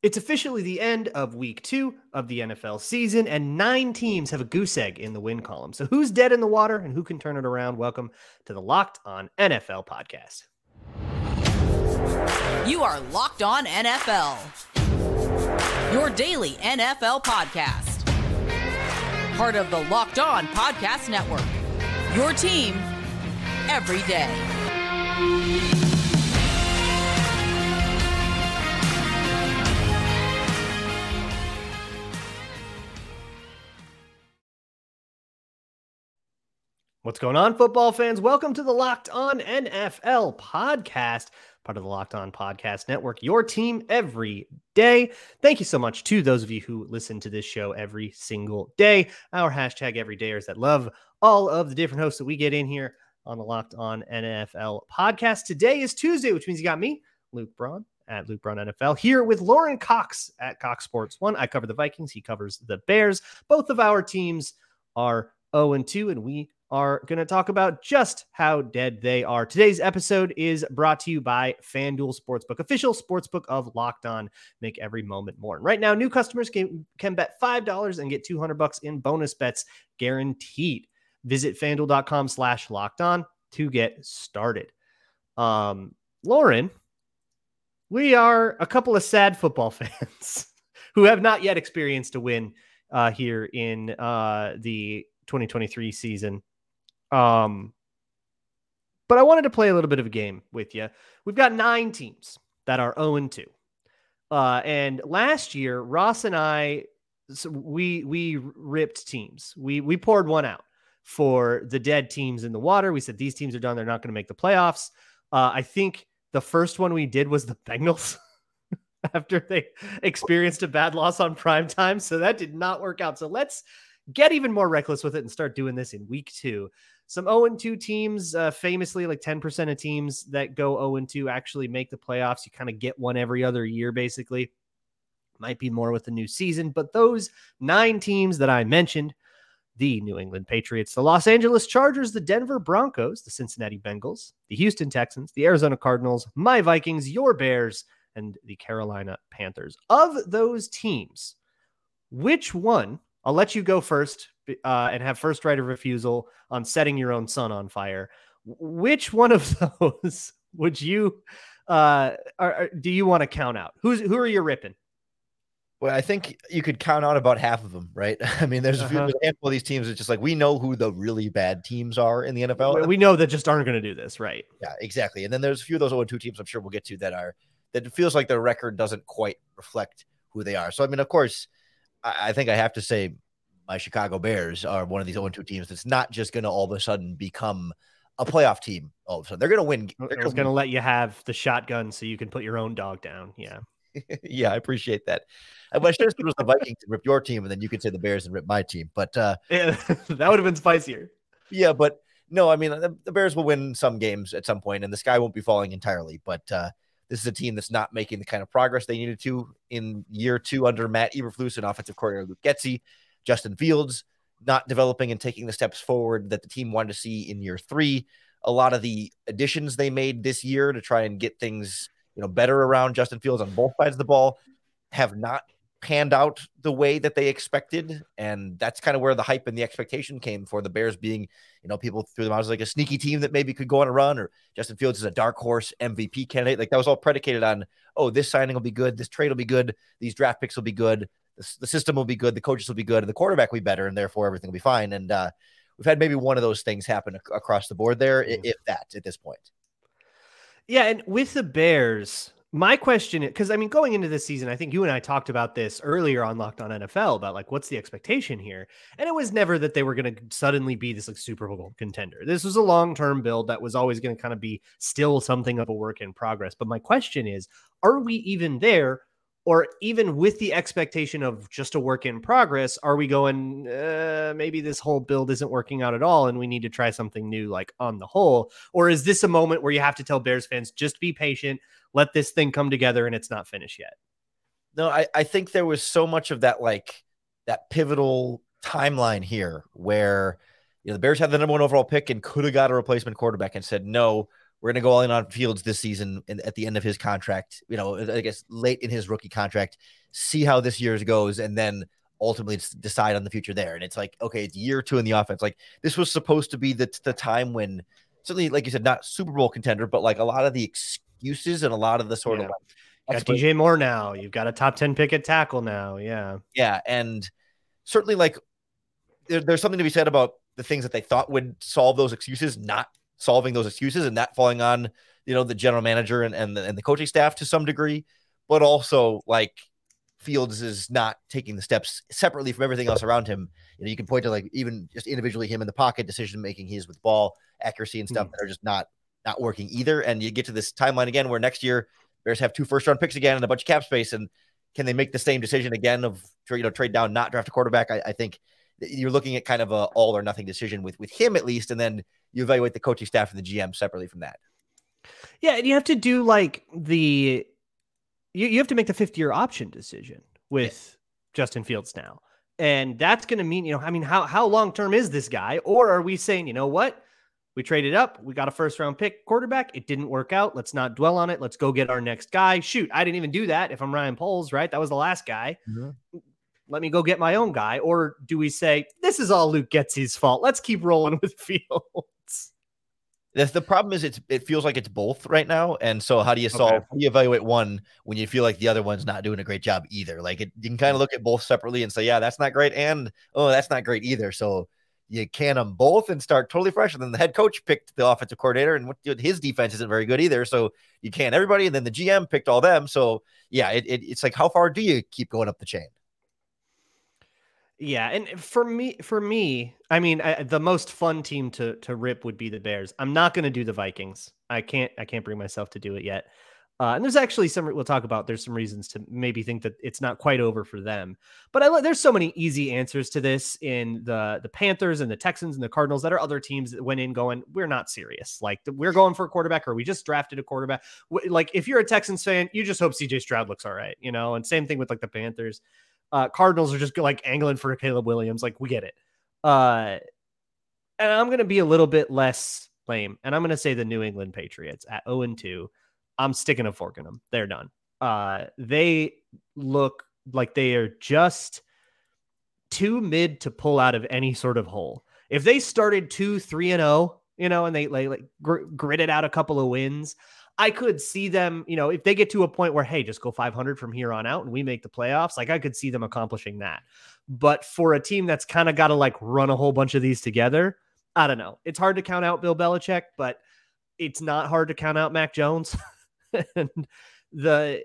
It's officially the end of week two of the NFL season, and nine teams have a goose egg in the win column. So, who's dead in the water and who can turn it around? Welcome to the Locked On NFL podcast. You are Locked On NFL, your daily NFL podcast. Part of the Locked On Podcast Network, your team every day. What's going on, football fans? Welcome to the Locked On NFL podcast, part of the Locked On Podcast Network, your team every day. Thank you so much to those of you who listen to this show every single day. Our hashtag everydayers that love all of the different hosts that we get in here on the Locked On NFL podcast. Today is Tuesday, which means you got me, Luke Braun, at Luke Braun NFL, here with Lorin Cox at Cox Sports One. I cover the Vikings, he covers the Bears. Both of our teams are 0 2, and we are going to talk about just how dead they are. Today's episode is brought to you by FanDuel Sportsbook, official sportsbook of Locked On. Make every moment more. And right now, new customers can, can bet $5 and get 200 bucks in bonus bets guaranteed. Visit fanduel.com slash locked on to get started. Um, Lorin, we are a couple of sad football fans who have not yet experienced a win uh, here in uh, the 2023 season. Um, but I wanted to play a little bit of a game with you. We've got nine teams that are 0 2. Uh, and last year, Ross and I, so we we ripped teams. We we poured one out for the dead teams in the water. We said these teams are done; they're not going to make the playoffs. Uh, I think the first one we did was the Bengals after they experienced a bad loss on prime time, so that did not work out. So let's get even more reckless with it and start doing this in week two some 0 2 teams, uh, famously, like 10% of teams that go 0 2 actually make the playoffs. You kind of get one every other year, basically. Might be more with the new season, but those nine teams that I mentioned the New England Patriots, the Los Angeles Chargers, the Denver Broncos, the Cincinnati Bengals, the Houston Texans, the Arizona Cardinals, my Vikings, your Bears, and the Carolina Panthers. Of those teams, which one? I'll let you go first uh, and have first right of refusal on setting your own son on fire. Which one of those would you uh, are, do you want to count out? Who's who are you ripping? Well, I think you could count out about half of them, right? I mean, there's a, few, uh-huh. a handful of these teams. It's just like we know who the really bad teams are in the NFL. We know that just aren't going to do this, right? Yeah, exactly. And then there's a few of those 0 2 teams I'm sure we'll get to that are that it feels like their record doesn't quite reflect who they are. So, I mean, of course, I, I think I have to say my Chicago Bears are one of these 0 2 teams that's not just going to all of a sudden become a playoff team all of a sudden. They're going to win. They're going to let you have the shotgun so you can put your own dog down. Yeah. yeah, I appreciate that. I wish it was the Vikings to rip your team, and then you could say the Bears and rip my team. But uh, yeah, that would have been spicier. Yeah, but no, I mean the, the, Bears will win some games at some point, and the sky won't be falling entirely. But uh, this is a team that's not making the kind of progress they needed to in year two under Matt Eberflus and offensive coordinator Luke Getsy. Justin Fields not developing and taking the steps forward that the team wanted to see in year three. A lot of the additions they made this year to try and get things, you know, better around Justin Fields on both sides of the ball have not panned out the way that they expected. And that's kind of where the hype and the expectation came for the Bears being, you know, people threw them out as like a sneaky team that maybe could go on a run or Justin Fields is a dark horse MVP candidate. Like that was all predicated on, oh, this signing will be good. This trade will be good. These draft picks will be good the, system will be good, the coaches will be good, and the quarterback will be better, and therefore everything will be fine. And uh, we've had maybe one of those things happen ac- across the board there, mm-hmm. if that, at this point. Yeah, and with the Bears, my question because I mean, going into this season, I think you and I talked about this earlier on Locked On NFL about like what's the expectation here, and it was never that they were going to suddenly be this like Super Bowl contender. This was a long term build that was always going to kind of be still something of a work in progress. But my question is, are we even there? Or even with the expectation of just a work in progress, are we going, uh, maybe this whole build isn't working out at all and we need to try something new, like on the whole? Or is this a moment where you have to tell Bears fans, just be patient, let this thing come together and it's not finished yet? No, I, I think there was so much of that, like that pivotal timeline here where, you know, the Bears had the number one overall pick and could have got a replacement quarterback and said, no, we're going to go all in on Fields this season and at the end of his contract, you know, I guess late in his rookie contract, see how this year's goes, and then ultimately decide on the future there. And it's like, okay, it's year two in the offense. Like this was supposed to be the, the time when certainly, like you said, not Super Bowl contender, but like a lot of the excuses and a lot of the sort Yeah. of Got DJ Moore now. You've got a top 10 pick at tackle now. Yeah. Yeah, and certainly like there, there's something to be said about the things that they thought would solve those excuses, not solving those excuses, and that falling on you know the general manager and and the, and the coaching staff to some degree, but also like Fields is not taking the steps separately from everything else around him. You know, you can point to like even just individually him in the pocket, decision making, he's with ball accuracy and stuff Hmm. that are just not not working either. And you get to this timeline again where next year Bears have two first round picks again and a bunch of cap space, and can they make the same decision again of you know trade down, not draft a quarterback? I, I think you're looking at kind of a all or nothing decision with with him at least, and then you evaluate the coaching staff and the GM separately from that. Yeah. And you have to do like the, you, you have to make the fifth year option decision with Justin Fields now. And that's going to mean, you know, I mean, how, how long term is this guy? Or are we saying, you know what? We traded up. We got a first round pick quarterback. It didn't work out. Let's not dwell on it. Let's go get our next guy. Shoot, I didn't even do that. If I'm Ryan Poles, right? That was the last guy. Mm-hmm. Let me go get my own guy. Or do we say, this is all Luke Getsy's fault? Let's keep rolling with Fields. The, the problem is it's it feels like it's both right now, and so how do you solve? Okay. How do you evaluate one when you feel like the other one's not doing a great job either? Like it, you can kind of look at both separately and say, yeah, that's not great, and oh, that's not great either. So you can them both and start totally fresh. And then the head coach picked the offensive coordinator, and what his defense isn't very good either. So you can everybody, and then the GM picked all them. So yeah, it, it, it's like how far do you keep going up the chain? Yeah, and for me, for me, I mean, I, the most fun team to to rip would be the Bears. I'm not going to do the Vikings. I can't. I can't bring myself to do it yet. Uh, and there's actually some we'll talk about. There's some reasons to maybe think that it's not quite over for them. But I, there's so many easy answers to this in the the Panthers and the Texans and the Cardinals that are other teams that went in going, we're not serious. Like we're going for a quarterback, or we just drafted a quarterback. Like if you're a Texans fan, you just hope CJ Stroud looks all right, you know. And same thing with like the Panthers uh, Cardinals are just like angling for Caleb Williams. Like we get it. Uh, and I'm going to be a little bit less lame, and I'm going to say the New England Patriots at 0 and 2. I'm sticking a fork in them. They're done. Uh, they look like they are just too mid to pull out of any sort of hole. If they started two, three and zero, you know, and they like, like gr- gritted out a couple of wins, I could see them, you know, if they get to a point where, hey, just go 500 from here on out and we make the playoffs, like I could see them accomplishing that. But for a team that's kind of got to like run a whole bunch of these together, I don't know. It's hard to count out Bill Belichick, but it's not hard to count out Mac Jones. and the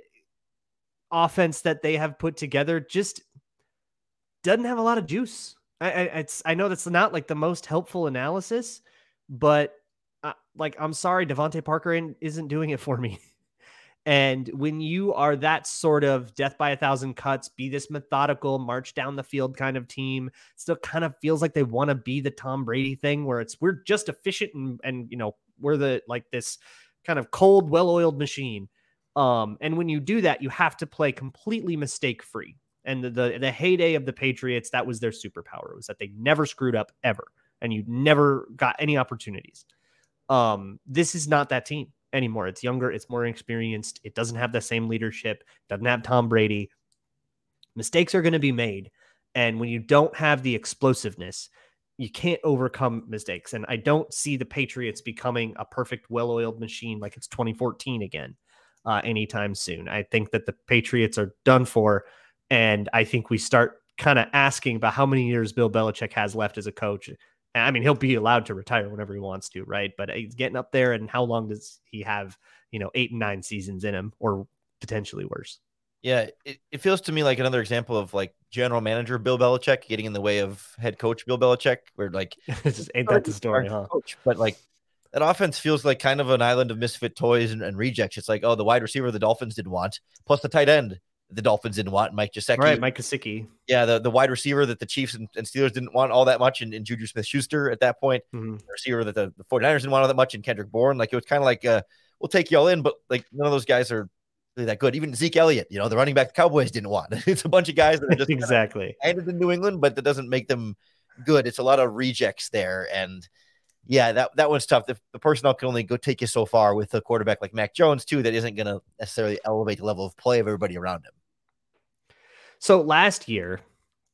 offense that they have put together just doesn't have a lot of juice. I, I I know that's not like the most helpful analysis, but like I'm sorry, DeVante Parker isn't doing it for me. and when you are that sort of death by a thousand cuts, be this methodical, march down the field kind of team, still kind of feels like they want to be the Tom Brady thing, where it's we're just efficient and and you know we're the like this kind of cold, well-oiled machine. Um, and when you do that, you have to play completely mistake free. And the, the the heyday of the Patriots, that was their superpower, was that they never screwed up ever, and you never got any opportunities. Um, this is not that team anymore. It's younger, it's more experienced, it doesn't have the same leadership, doesn't have Tom Brady. Mistakes are going to be made, and when you don't have the explosiveness, you can't overcome mistakes. And I don't see the Patriots becoming a perfect, well-oiled machine like it's 2014 again uh, anytime soon. I think that the Patriots are done for. And I think we start kind of asking about how many years Bill Belichick has left as a coach. I mean, he'll be allowed to retire whenever he wants to, right? But uh, he's getting up there, and how long does he have, you know, eight and nine seasons in him, or potentially worse? Yeah, it, it feels to me like another example of like general manager Bill Belichick getting in the way of head coach Bill Belichick, where like Just ain't that the story, huh? coach, but like that offense feels like kind of an island of misfit toys and, and rejects. It's like, oh, the wide receiver the Dolphins didn't want, plus the tight end the Dolphins didn't want, Mike Gesicki. Right, Mike Gesicki. Yeah, the, the wide receiver that the Chiefs and, and Steelers didn't want all that much, and, and Juju Smith Schuster at that point, Mhm. the receiver that the, the 49ers didn't want all that much, and Kendrick Bourne. Like it was kind of like, uh, we'll take you all in, but like none of those guys are really that good. Even Zeke Elliott, you know, the running back the Cowboys didn't want. it's a bunch of guys that are just exactly. landed in New England, but that doesn't make them good. It's a lot of rejects there, and yeah, that that one's tough. The, the personnel can only go take you so far with a quarterback like Mac Jones too, that isn't going to necessarily elevate the level of play of everybody around him. So last year,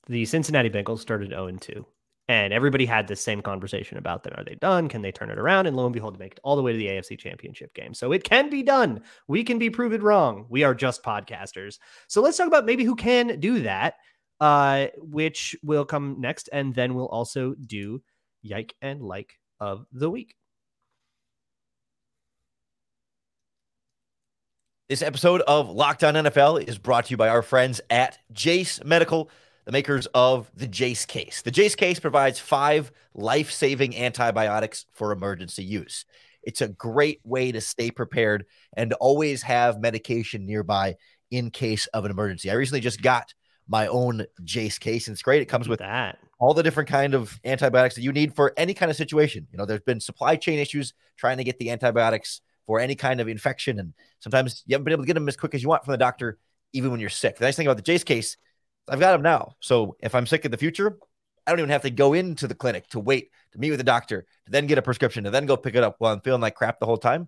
the Cincinnati Bengals started 0 2. And everybody had this same conversation about that. Are they done? Can they turn it around? And lo and behold, they make it all the way to the AFC championship game. So it can be done. We can be proven wrong. We are just podcasters. So let's talk about maybe who can do that, uh, which will come next. And then we'll also do Yike and Like of the week. This episode of Locked On NFL is brought to you by our friends at Jase Medical, the makers of the Jase case. The Jase case provides five life saving antibiotics for emergency use. It's a great way to stay prepared and always have medication nearby in case of an emergency. I recently just got my own Jase case, and it's great. It comes with that all the different kind of antibiotics that you need for any kind of situation. You know, there's been supply chain issues trying to get the antibiotics for any kind of infection, and sometimes you haven't been able to get them as quick as you want from the doctor, even when you're sick. The nice thing about the Jase case, I've got them now. So if I'm sick in the future, I don't even have to go into the clinic to wait to meet with the doctor, to then get a prescription, to then go pick it up while I'm feeling like crap the whole time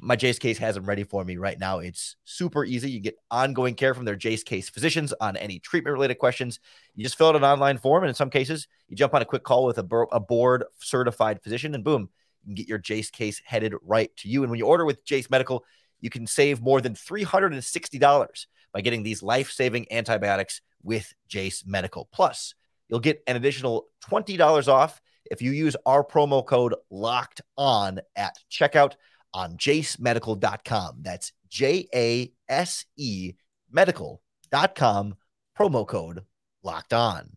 my Jase case has them ready for me right now. It's super easy. You get ongoing care from their Jase case physicians on any treatment related questions. You just fill out an online form, and in some cases, you jump on a quick call with a board certified physician, and boom, you can get your Jase case headed right to you. And when you order with Jase Medical, you can save more than $360 by getting these life saving antibiotics with Jase Medical. Plus, you'll get an additional $20 off if you use our promo code locked on at checkout on jasemedical.com. That's J A S E medical.com, promo code locked on.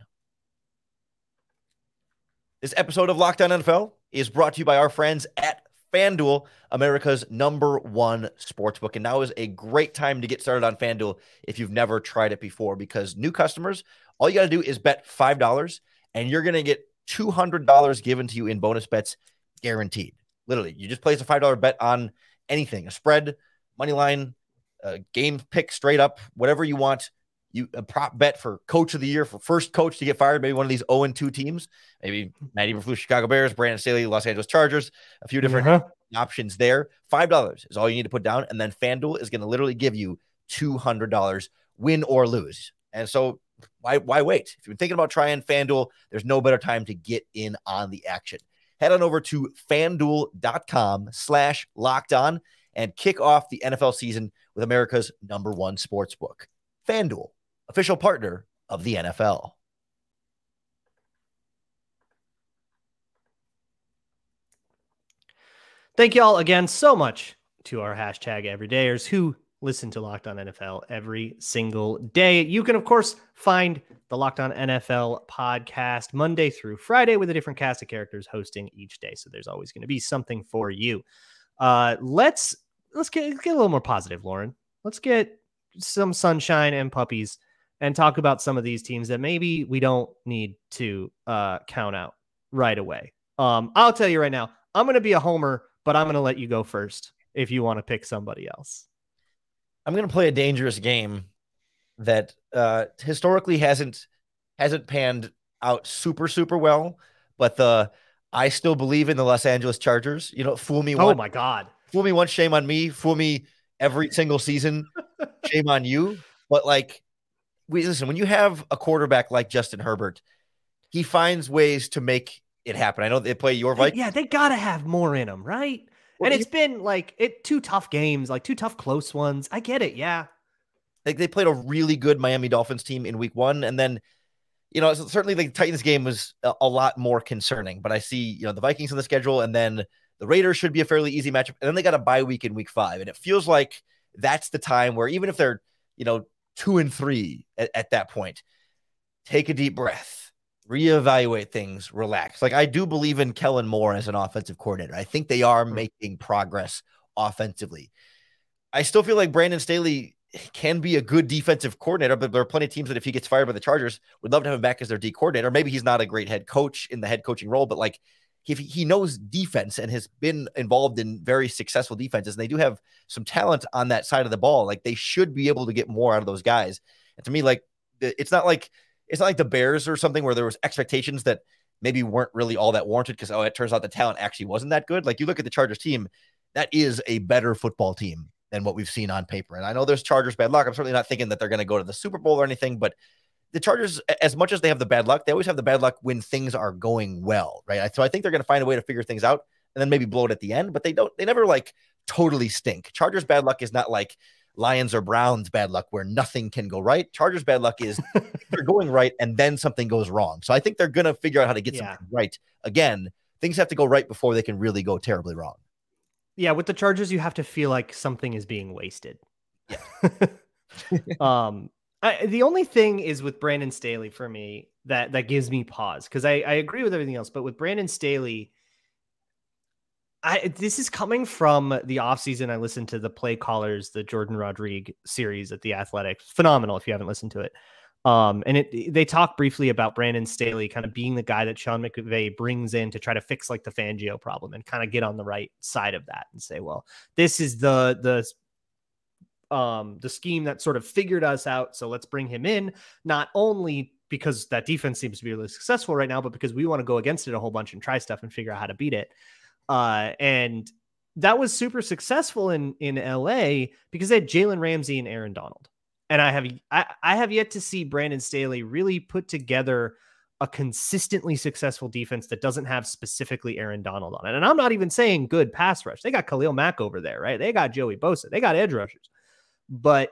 This episode of Locked On NFL is brought to you by our friends at FanDuel, America's number one sportsbook. And now is a great time to get started on FanDuel if you've never tried it before, because new customers, all you got to do is bet $5 and you're going to get $200 given to you in bonus bets guaranteed. Literally, you just place a five dollar bet on anything, a spread, money line, a game pick, straight up, whatever you want. You a prop bet for coach of the year for first coach to get fired, maybe one of these 0 2 teams, maybe Matt Eberflus, Chicago Bears, Brandon Staley, Los Angeles Chargers, a few different uh-huh. options there. Five dollars is all you need to put down, and then FanDuel is going to literally give you two hundred dollars, win or lose. And so why why wait? If you've been thinking about trying FanDuel, there's no better time to get in on the action head on over to fanduel.com slash locked on and kick off the NFL season with America's number one sports book. FanDuel, official partner of the NFL. Thank you all again so much to our hashtag everydayers who listen to Locked On NFL every single day. You can, of course, find the Locked On NFL podcast Monday through Friday with a different cast of characters hosting each day. So there's always going to be something for you. Uh, let's let's get get a little more positive, Lorin. Let's get some sunshine and puppies and talk about some of these teams that maybe we don't need to uh, count out right away. Um, I'll tell you right now, I'm going to be a homer, but I'm going to let you go first if you want to pick somebody else. I'm going to play a dangerous game that uh, historically hasn't hasn't panned out super super well, but the I still believe in the Los Angeles Chargers. You know, fool me. Oh my god, fool me once, shame on me. Fool me every single season, shame on you. But like, we listen when you have a quarterback like Justin Herbert, he finds ways to make it happen. I know they play your Vikings. Yeah, they gotta have more in them, right? Well, and it's been like it two tough games, like two tough close ones. I get it. Yeah. Like they played a really good Miami Dolphins team in week one. And then, you know, certainly the Titans game was a, a, lot more concerning. But I see, you know, the Vikings on the schedule and then the Raiders should be a fairly easy matchup. And then they got a bye week in week five. And it feels like that's the time where even if they're, you know, two and three at, at that point, take a deep breath reevaluate things, relax. Like I do believe in Kellen Moore as an offensive coordinator. I think they are making progress offensively. I still feel like Brandon Staley can be a good defensive coordinator, but there are plenty of teams that if he gets fired by the Chargers, would love to have him back as their D coordinator. Maybe he's not a great head coach in the head coaching role, but like if he knows defense and has been involved in very successful defenses, and they do have some talent on that side of the ball, like they should be able to get more out of those guys. And to me, like it's not like it's not like the Bears or something where there was expectations that maybe weren't really all that warranted because oh, it turns out the talent actually wasn't that good. Like you look at the Chargers team, that is a better football team than what we've seen on paper. And I know there's Chargers bad luck. I'm certainly not thinking that they're going to go to the Super Bowl or anything, but the Chargers, as much as they have the bad luck, they always have the bad luck when things are going well, right? So I think they're going to find a way to figure things out and then maybe blow it at the end, but they don't, they never like totally stink. Chargers bad luck is not like Lions or Browns bad luck where nothing can go right. Chargers bad luck is they're going right and then something goes wrong. So I think they're going to figure out how to get yeah. something right. Again, things have to go right before they can really go terribly wrong. Yeah, with the Chargers, you have to feel like something is being wasted. Yeah. um, I, the only thing is with Brandon Staley for me that that gives me pause because I, I agree with everything else, but with Brandon Staley, I this is coming from the offseason. I listened to the play callers, the Jourdan Rodrigue series at the Athletics. Phenomenal if you haven't listened to it. Um, and it they talk briefly about Brandon Staley kind of being the guy that Sean McVay brings in to try to fix like the Fangio problem and kind of get on the right side of that and say, well, this is the the um the scheme that sort of figured us out. So let's bring him in, not only because that defense seems to be really successful right now, but because we want to go against it a whole bunch and try stuff and figure out how to beat it. Uh, and that was super successful in in LA because they had Jalen Ramsey and Aaron Donald and I have I, I have yet to see Brandon Staley really put together a consistently successful defense that doesn't have specifically Aaron Donald on it. And I'm not even saying good pass rush. They got Khalil Mack over there, right? They got Joey Bosa. They got edge rushers. But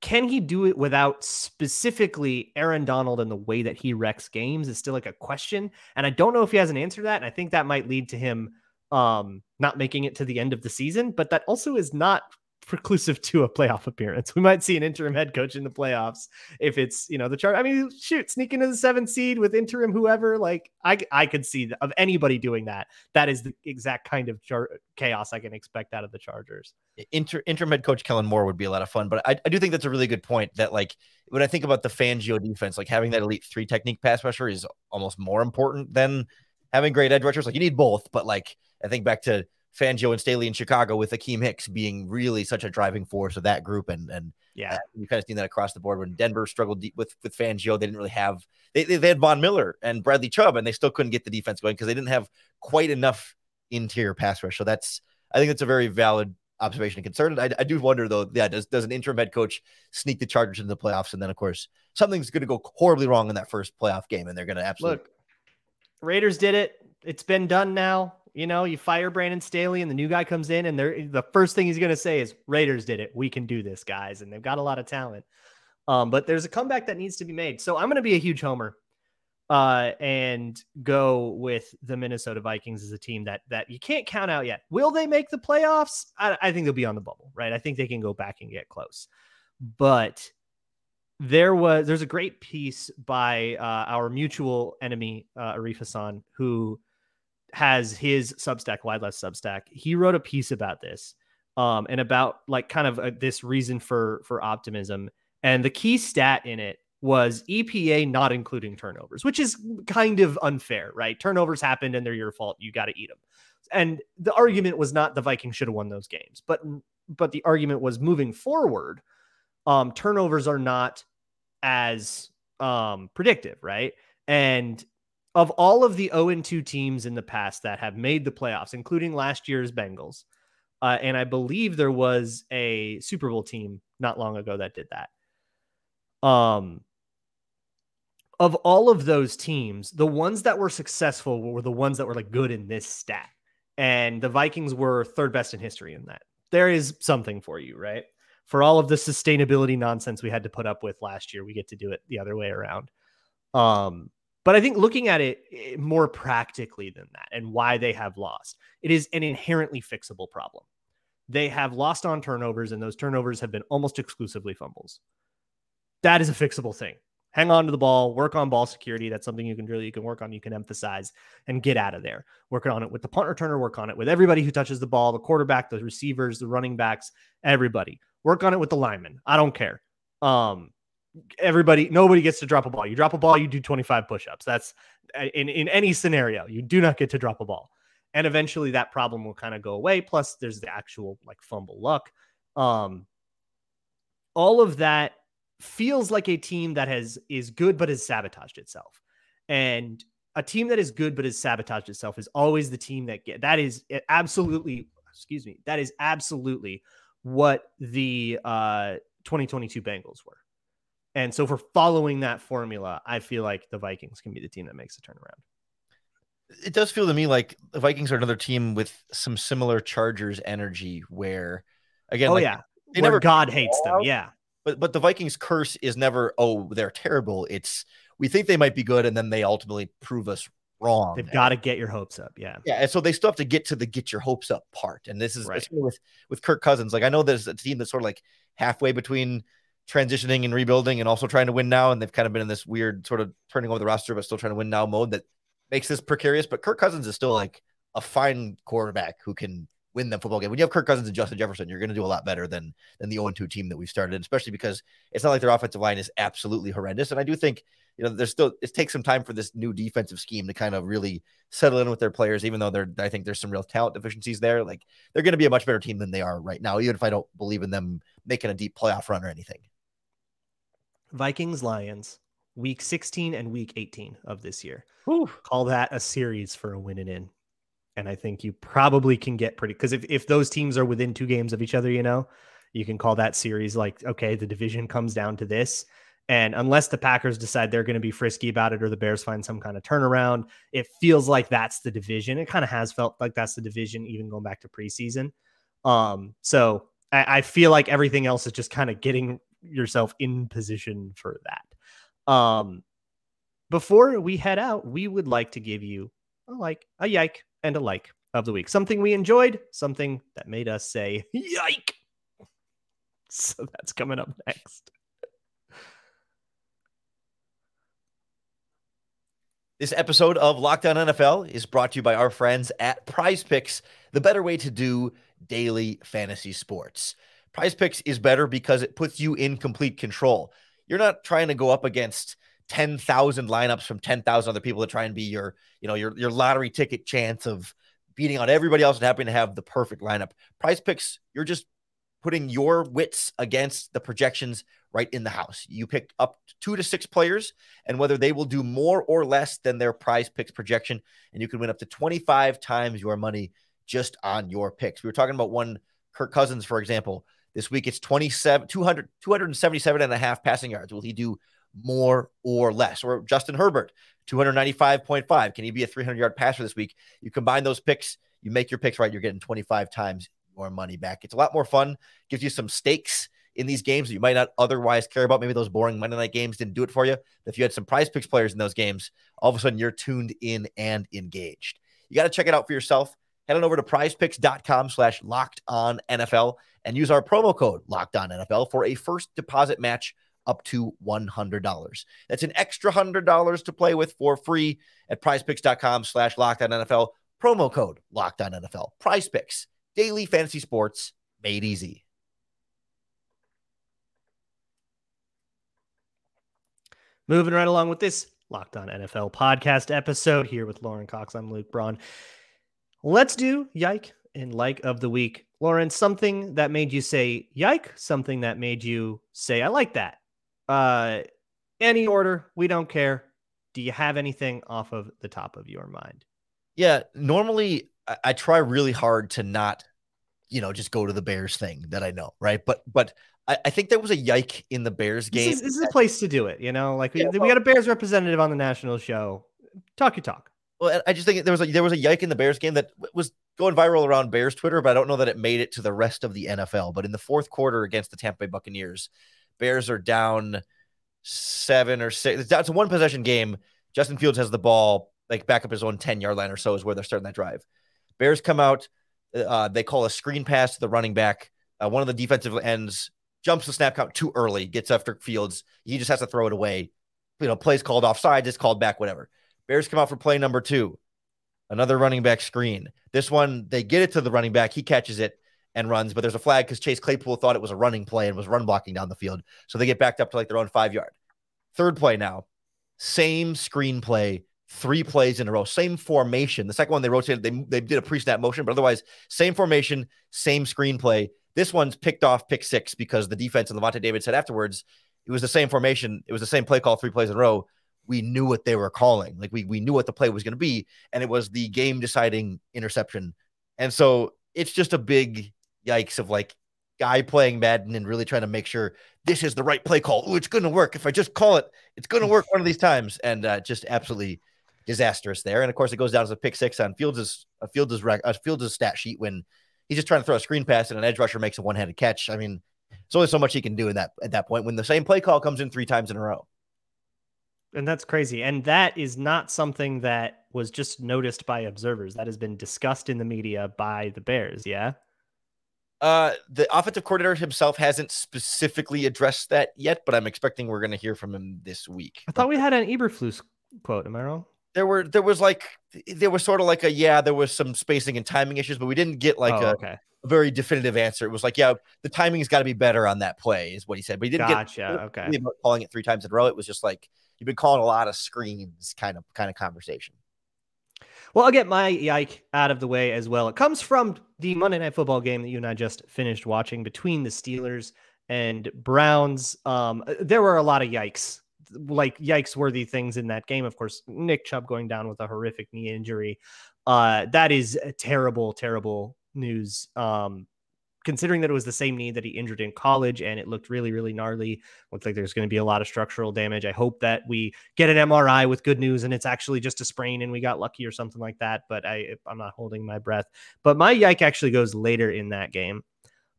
can he do it without specifically Aaron Donald and the way that he wrecks games is still like a question. And I don't know if he has an answer to that. And I think that might lead to him um, not making it to the end of the season. But that also is not preclusive to a playoff appearance. We might see an interim head coach in the playoffs if it's, you know, the chart. I mean, shoot, sneak into the seventh seed with interim whoever. Like I, I could see of anybody doing that. That is the exact kind of char- chaos I can expect out of the Chargers. Inter- interim head coach Kellen Moore would be a lot of fun, but I, I do think that's a really good point. That like when I think about the Fangio defense, like having that elite three technique pass rusher is almost more important than having great edge rushers. Like you need both, but like I think back to Fangio and Staley in Chicago with Akiem Hicks being really such a driving force of that group. And and yeah, you kind of seen that across the board when Denver struggled deep with with Fangio. They didn't really have they, they, they had Von Miller and Bradley Chubb, and they still couldn't get the defense going because they didn't have quite enough interior pass rush. So that's I think that's a very valid observation and concern. I, I do wonder though, yeah, does does an interim head coach sneak the Chargers into the playoffs, and then of course something's going to go horribly wrong in that first playoff game, and they're going to absolutely look. Raiders did it. It's been done now. You know, you fire Brandon Staley and the new guy comes in, and they're the first thing he's going to say is Raiders did it. We can do this, guys. And they've got a lot of talent. Um, but there's a comeback that needs to be made. So I'm going to be a huge homer uh, and go with the Minnesota Vikings as a team that that you can't count out yet. Will they make the playoffs? I, I think they'll be on the bubble, right? I think they can go back and get close. But there was there's a great piece by uh, our mutual enemy uh, Arif Hassan who has his Substack, Wide Left Substack. He wrote a piece about this, um, and about like kind of a, this reason for for optimism. And the key stat in it was EPA not including turnovers, which is kind of unfair, right? Turnovers happened and they're your fault. You got to eat them. And the argument was not the Vikings should have won those games, but but the argument was moving forward, um, turnovers are not as um, predictive, right? And of all of the 0 2 teams in the past that have made the playoffs, including last year's Bengals, uh, and I believe there was a Super Bowl team not long ago that did that. Um, of all of those teams, the ones that were successful were the ones that were like good in this stat, and the Vikings were third best in history in that. There is something for you, right? For all of the sustainability nonsense we had to put up with last year, we get to do it the other way around. Um, but I think looking at it eh, more practically than that and why they have lost, it is an inherently fixable problem. They have lost on turnovers, and those turnovers have been almost exclusively fumbles. That is a fixable thing. Hang on to the ball, work on ball security. That's something you can really you can work on, you can emphasize and get out of there. Work on it with the punt returner, work on it with everybody who touches the ball, the quarterback, the receivers, the running backs, everybody. Work on it with the linemen. I don't care. Um, everybody nobody gets to drop a ball. You drop a ball you do 25 push-ups. That's in in any scenario you do not get to drop a ball. And eventually that problem will kind of go away plus there's the actual like fumble luck. Um all of that feels like a team that has is good but has sabotaged itself. And a team that is good but has sabotaged itself is always the team that get that is absolutely excuse me that is absolutely what the uh 2022 Bengals were. And so for following that formula, I feel like the Vikings can be the team that makes the turnaround. It does feel to me like the Vikings are another team with some similar Chargers energy where again Oh like, yeah. they Where never God hates them. out. Yeah. but but the Vikings curse is never oh they're terrible. It's we think they might be good and then they ultimately prove us wrong. They've got to get your hopes up. Yeah. Yeah, and so they still have to get to the get your hopes up part. And this is Right. with with Kirk Cousins. Like I know there's a team that's sort of like halfway between transitioning and rebuilding and also trying to win now. And they've kind of been in this weird sort of turning over the roster, but still trying to win now mode that makes this precarious. But Kirk Cousins is still like a fine quarterback who can win them football game. When you have Kirk Cousins and Justin Jefferson, you're going to do a lot better than than the 0-2 team that we've started, especially because it's not like their offensive line is absolutely horrendous. And I do think you know there's still it takes some time for this new defensive scheme to kind of really settle in with their players, even though they're I think there's some real talent deficiencies there. Like they're going to be a much better team than they are right now, even if I don't believe in them making a deep playoff run or anything. Vikings Lions, week 16 and week 18 of this year. Whew. Call that a series for a win and in. And I think you probably can get pretty because if, if those teams are within two games of each other, you know, you can call that series like, okay, the division comes down to this. And unless the Packers decide they're going to be frisky about it or the Bears find some kind of turnaround, it feels like that's the division. It kind of has felt like that's the division, even going back to preseason. Um, so I, I feel like everything else is just kind of getting yourself in position for that. Um, before we head out, we would like to give you a like, a yike, and a like of the week. Something we enjoyed, something that made us say yike. So that's coming up next. This episode of Locked On NFL is brought to you by our friends at Prize Picks, the better way to do daily fantasy sports. Prize Picks is better because it puts you in complete control. You're not trying to go up against 10,000 lineups from 10,000 other people to try and be your, you know, your your lottery ticket chance of beating out everybody else and happening to have the perfect lineup. Prize Picks, you're just putting your wits against the projections right in the house. You pick up two to six players and whether they will do more or less than their prize picks projection. And you can win up to 25 times your money just on your picks. We were talking about one Kirk Cousins, for example. This week it's 27, 200, 277 and a half passing yards. Will he do more or less? Or Justin Herbert, 295.5. Can he be a 300 yard passer this week? You combine those picks, you make your picks right, you're getting 25 times your money back. It's a lot more fun, gives you some stakes in these games that you might not otherwise care about. Maybe those boring Monday night games didn't do it for you. If you had some prize picks players in those games, all of a sudden you're tuned in and engaged. You got to check it out for yourself. Head on over to prizepicks.com slash locked on NFL and use our promo code locked on NFL for a first deposit match up to $100. That's an extra $100 to play with for free at prizepicks.com slash locked on NFL. Promo code locked on NFL. Prize picks, daily fantasy sports made easy. Moving right along with this Locked On NFL podcast episode here with Lorin Cox. I'm Luke Braun. Let's do yike and like of the week. Lorin, something that made you say yike, something that made you say, I like that. Uh, any order, we don't care. Do you have anything off of the top of your mind? Yeah, normally I, I try really hard to not, you know, just go to the Bears thing that I know, right? But but I, I think there was a yike in the Bears game. This is, this is a place to do it, you know? Like Yeah, we, well- we got a Bears representative on the national show. Talk your talk. Well, I just think there was a there was a yike in the Bears game that was going viral around Bears Twitter, but I don't know that it made it to the rest of the NFL. But in the fourth quarter against the Tampa Bay Buccaneers, Bears are down seven or six. It's, down- a one possession game. Justin Fields has the ball, like back up his own 10 yard line or so is where they're starting that drive. Bears come out. Uh, they call a screen pass to the running back. Uh, one of the defensive ends jumps the snap count too early, gets after Fields. He just has to throw it away. You know, plays called offside, just called back, whatever. Bears come out for play number two. Another running back screen. This one, they get it to the running back. He catches it and runs, but there's a flag because Chase Claypool thought it was a running play and was run blocking down the field. So they get backed up to like their own five yard. Third play now, same screenplay, three plays in a row, same formation. The second one they rotated, they, they did a pre snap motion, but otherwise, same formation, same screenplay. This one's picked off pick six because the defense and Lavonte David said afterwards it was the same formation, it was the same play call, three plays in a row. We knew what they were calling. Like we we knew what the play was going to be, and it was the game deciding interception. And so it's just a big yikes of like guy playing Madden and really trying to make sure this is the right play call. Oh, it's going to work. If I just call it, it's going to work one of these times. And uh, just absolutely disastrous there. And of course, it goes down as a pick six on Fields' a Fields' rec, a Fields' stat sheet when he's just trying to throw a screen pass and an edge rusher makes a one handed catch. I mean, there's only so much he can do in that at that point when the same play call comes in three times in a row. And that's crazy. And that is not something that was just noticed by observers. That has been discussed in the media by the Bears. Yeah. Uh, the offensive coordinator himself hasn't specifically addressed that yet, but I'm expecting we're going to hear from him this week. I thought we had an Eberflus quote. Am I wrong? There were there was like there was sort of like a yeah there was some spacing and timing issues, but we didn't get like oh, a, okay. a very definitive answer. It was like yeah the timing's got to be better on that play is what he said, but he didn't Gotcha. get Okay. about calling it three times in a row. It was just like you've been calling a lot of screens kind of kind of conversation. Well, I'll get my yike out of the way as well. It comes from the Monday Night Football game that you and I just finished watching between the Steelers and Browns. Um, there were a lot of yikes, like yikes worthy things in that game. Of course, Nick Chubb going down with a horrific knee injury. Uh, that is terrible, terrible news. Um, considering that it was the same knee that he injured in college and it looked really, really gnarly. Looks like there's going to be a lot of structural damage. I hope that we get an MRI with good news and it's actually just a sprain and we got lucky or something like that. But I, I'm not holding my breath. But my yike actually goes later in that game.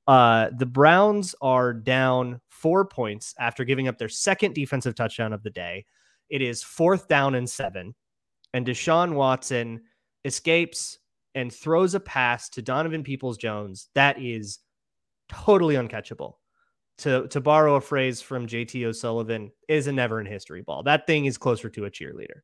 Uh, the Browns are down four points after giving up their second defensive touchdown of the day. It is fourth down and seven, and Deshaun Watson escapes and throws a pass to Donovan Peoples Jones that is totally uncatchable. To to borrow a phrase from JT O'Sullivan, is a never in history ball. That thing is closer to a cheerleader.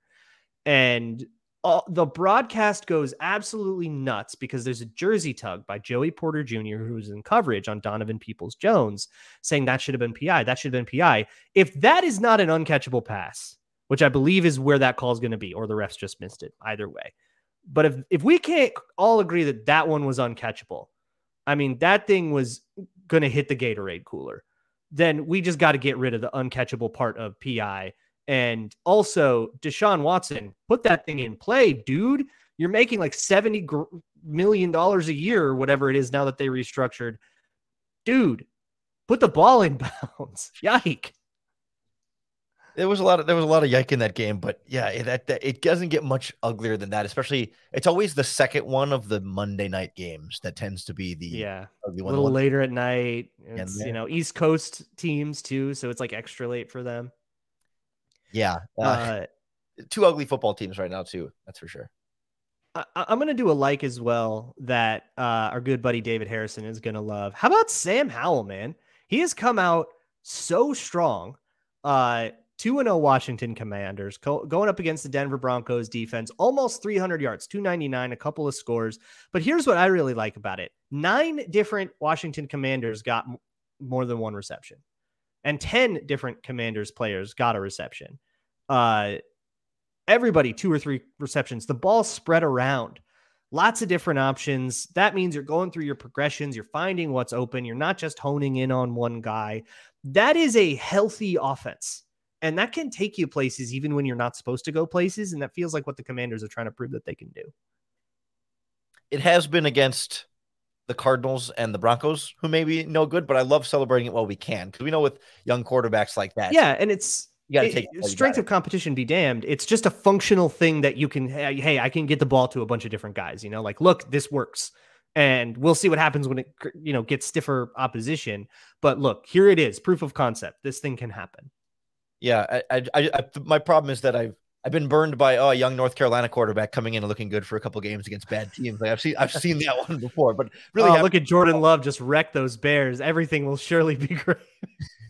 And uh, the broadcast goes absolutely nuts because there's a jersey tug by Joey Porter Jr., who was in coverage on Donovan Peoples Jones, saying that should have been PI. That should have been PI. If that is not an uncatchable pass, which I believe is where that call is going to be, or the refs just missed it, either way. But if if we can't all agree that that one was uncatchable, I mean that thing was going to hit the Gatorade cooler. Then we just got to get rid of the uncatchable part of PI. And also, Deshaun Watson, put that thing in play, dude. You're making like seventy million dollars a year, or whatever it is now that they restructured. Dude, put the ball in bounds. Yike. There was a lot of there was a lot of yike in that game, but yeah, it, that, that it doesn't get much uglier than that. Especially, it's always the second one of the Monday night games that tends to be the Yeah. ugly A little one- later at night. It's, yeah. you know, East Coast teams too. So it's like extra late for them. Yeah, uh, Uh, two ugly football teams right now too. That's for sure. I, I'm going to do a like as well that uh, our good buddy David Harrison is going to love. How about Sam Howell, man? He has come out so strong. Uh, 2 0 Washington Commanders co- going up against the Denver Broncos defense, almost 300 yards, 299, a couple of scores. But here's what I really like about it nine different Washington Commanders got m- more than one reception, and 10 different Commanders players got a reception. Uh, everybody two or three receptions. The ball spread around. Lots of different options. That means you're going through your progressions, you're finding what's open, you're not just honing in on one guy. That is a healthy offense. And that can take you places even when you're not supposed to go places. And that feels like what the commanders are trying to prove that they can do. It has been against the Cardinals and the Broncos, who may be no good, but I love celebrating it while we can because we know with young quarterbacks like that, Yeah. And it's you got to take it strength of competition be damned. It's just a functional thing that you can, hey, hey, I can get the ball to a bunch of different guys, you know, like, look, this works. And we'll see what happens when it, you know, gets stiffer opposition. But look, here it is proof of concept. This thing can happen. Yeah, I, I, I, my problem is that I've I've been burned by oh, a young North Carolina quarterback coming in and looking good for a couple games against bad teams. Like I've seen I've seen that one before, but really, oh, look at Jordan Love just wreck those Bears. Everything will surely be great.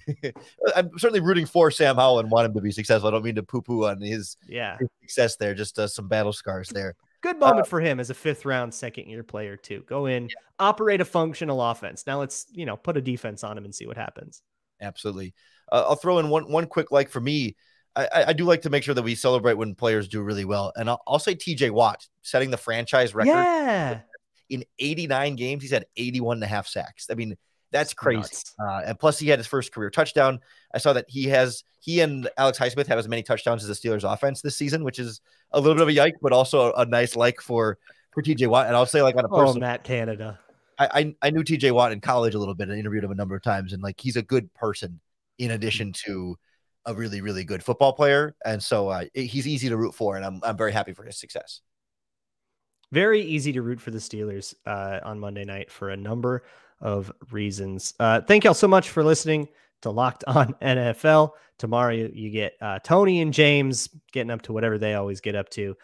I'm certainly rooting for Sam Howell and want him to be successful. I don't mean to poo poo on his, Yeah. his success there, just uh, some battle scars there. Good moment for him as a fifth round, second year player, too. Go in, operate a functional offense. Now let's, you know, put a defense on him and see what happens. Absolutely. Uh, I'll throw in one one quick like for me. I, I- do like to make sure that we celebrate when players do really well, and I'll, I'll say T.J. Watt setting the franchise record Yeah. in 89 games. He's had 81 and a half sacks. I mean, That's crazy. Uh, and plus, he had his first career touchdown. I saw that he has he and Alex Highsmith have as many touchdowns as the Steelers offense this season, which is a little bit of a yike, but also a, a nice like for for TJ Watt. And I'll say like on a Oh, personal, Matt Canada. I, I I knew TJ Watt in college a little bit and interviewed him a number of times, and like he's a good person in addition to a really really good football player, and so uh, he's easy to root for, and I'm I'm very happy for his success. Very easy to root for the Steelers uh, on Monday night for a number of reasons. Uh, thank y'all so much for listening to Locked On NFL. Tomorrow you, you get uh, Tony and James getting up to whatever they always get up to.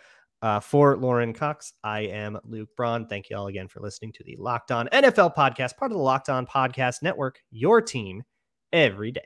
Uh, for Lorin Cox, I am Luke Braun. Thank you all again for listening to the Locked On NFL podcast, part of the Locked On Podcast Network, your team every day.